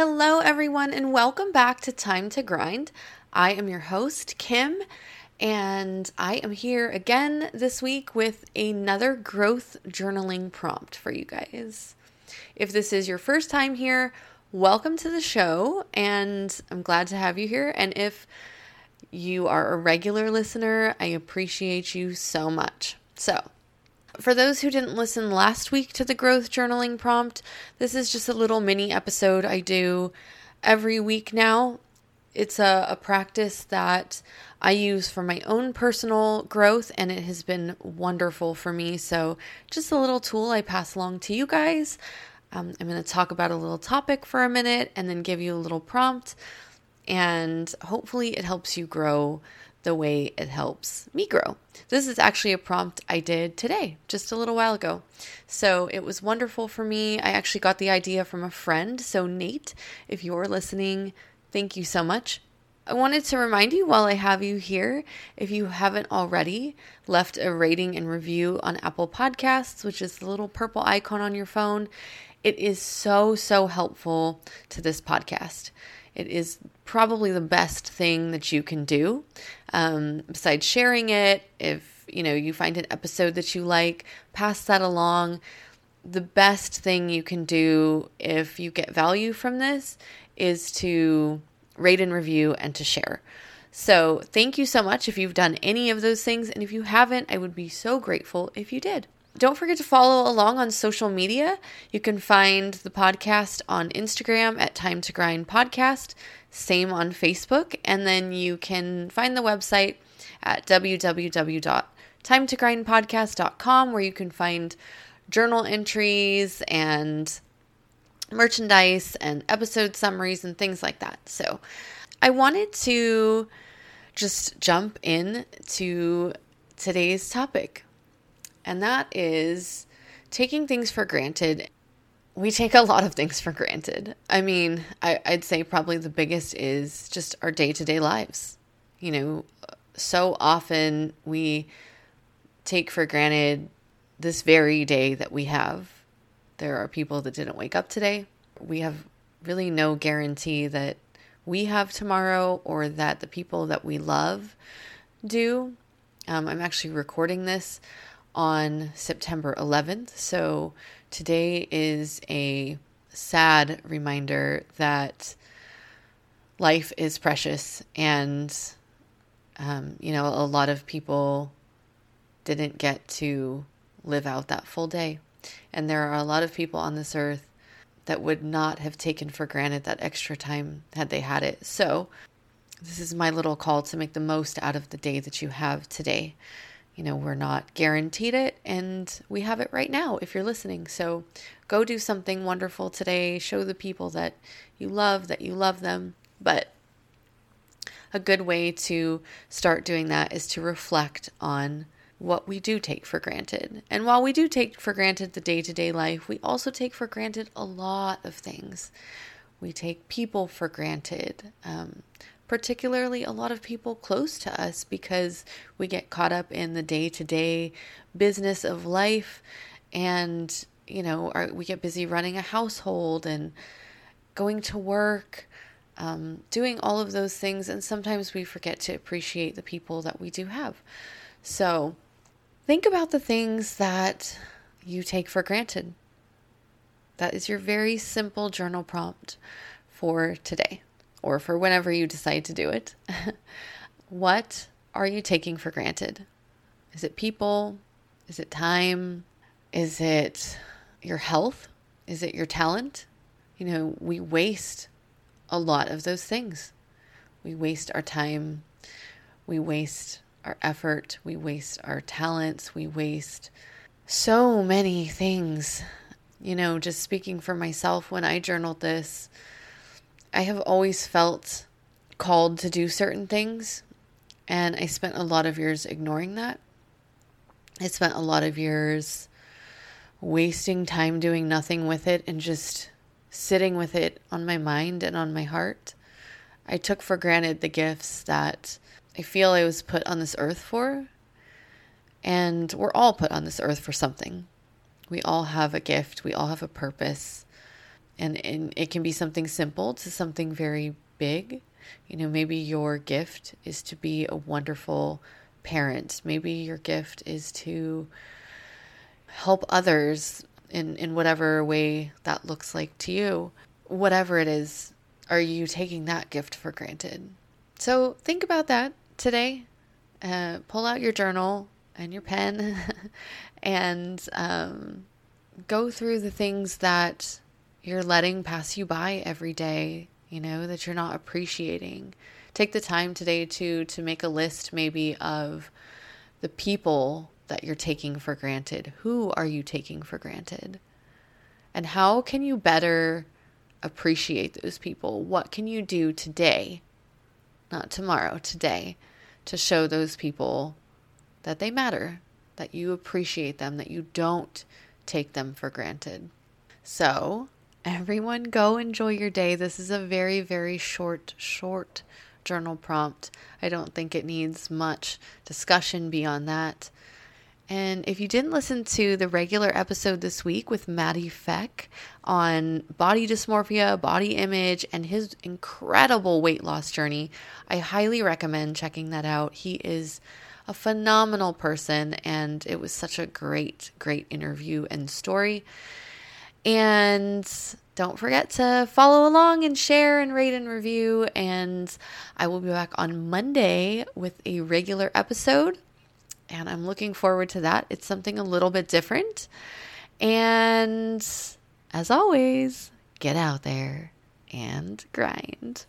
Hello, everyone, and welcome back to Time to Grind. I am your host, Kim, and I am here again this week with another growth journaling prompt for you guys. If this is your first time here, welcome to the show, and I'm glad to have you here. And if you are a regular listener, I appreciate you so much. So, for those who didn't listen last week to the growth journaling prompt, this is just a little mini episode I do every week now. It's a, a practice that I use for my own personal growth, and it has been wonderful for me. So, just a little tool I pass along to you guys. Um, I'm going to talk about a little topic for a minute and then give you a little prompt, and hopefully, it helps you grow the way it helps me grow. This is actually a prompt I did today, just a little while ago. So it was wonderful for me. I actually got the idea from a friend. So, Nate, if you're listening, thank you so much. I wanted to remind you while I have you here, if you haven't already, left a rating and review on Apple Podcasts, which is the little purple icon on your phone. It is so, so helpful to this podcast. It is probably the best thing that you can do. Um, besides sharing it, if you know you find an episode that you like, pass that along. The best thing you can do if you get value from this is to rate and review and to share. So, thank you so much if you've done any of those things. And if you haven't, I would be so grateful if you did. Don't forget to follow along on social media. You can find the podcast on Instagram at Time to Grind Podcast, same on Facebook, and then you can find the website at www.timetogrindpodcast.com where you can find journal entries and merchandise and episode summaries and things like that. So, I wanted to just jump in to today's topic and that is taking things for granted. We take a lot of things for granted. I mean, I, would say probably the biggest is just our day to day lives. You know, so often we take for granted this very day that we have. There are people that didn't wake up today. We have really no guarantee that we have tomorrow or that the people that we love do. Um, I'm actually recording this on September 11th. So today is a sad reminder that life is precious and um, you know a lot of people didn't get to live out that full day. And there are a lot of people on this earth that would not have taken for granted that extra time had they had it. So this is my little call to make the most out of the day that you have today you know, we're not guaranteed it, and we have it right now if you're listening. So go do something wonderful today. Show the people that you love that you love them. But a good way to start doing that is to reflect on what we do take for granted. And while we do take for granted the day to day life, we also take for granted a lot of things. We take people for granted. Um, particularly a lot of people close to us because we get caught up in the day to day business of life and you know our, we get busy running a household and going to work um, doing all of those things and sometimes we forget to appreciate the people that we do have. So think about the things that you take for granted. That is your very simple journal prompt for today or for whenever you decide to do it. what are you taking for granted? Is it people? Is it time? Is it your health? Is it your talent? You know, we waste a lot of those things. We waste our time. We waste our effort. We waste our talents. We waste so many things. You know, just speaking for myself, when I journaled this, I have always felt called to do certain things, and I spent a lot of years ignoring that. I spent a lot of years wasting time doing nothing with it and just sitting with it on my mind and on my heart. I took for granted the gifts that I feel I was put on this earth for. And we're all put on this earth for something. We all have a gift, we all have a purpose. And, and it can be something simple to something very big. You know, maybe your gift is to be a wonderful parent. Maybe your gift is to help others in, in whatever way that looks like to you. Whatever it is, are you taking that gift for granted? So think about that today. Uh, pull out your journal and your pen and um, go through the things that you're letting pass you by every day, you know, that you're not appreciating. Take the time today to to make a list maybe of the people that you're taking for granted. Who are you taking for granted? And how can you better appreciate those people? What can you do today, not tomorrow, today, to show those people that they matter, that you appreciate them, that you don't take them for granted? So, everyone, go enjoy your day. This is a very, very short, short journal prompt. I don't think it needs much discussion beyond that. And if you didn't listen to the regular episode this week with Maddie Feck on body dysmorphia, body image, and his incredible weight loss journey, I highly recommend checking that out. He is a phenomenal person, and it was such a great, great interview and story. And don't forget to follow along and share and rate and review. And I will be back on Monday with a regular episode and I'm looking forward to that. It's something a little bit different. And as always, get out there and grind.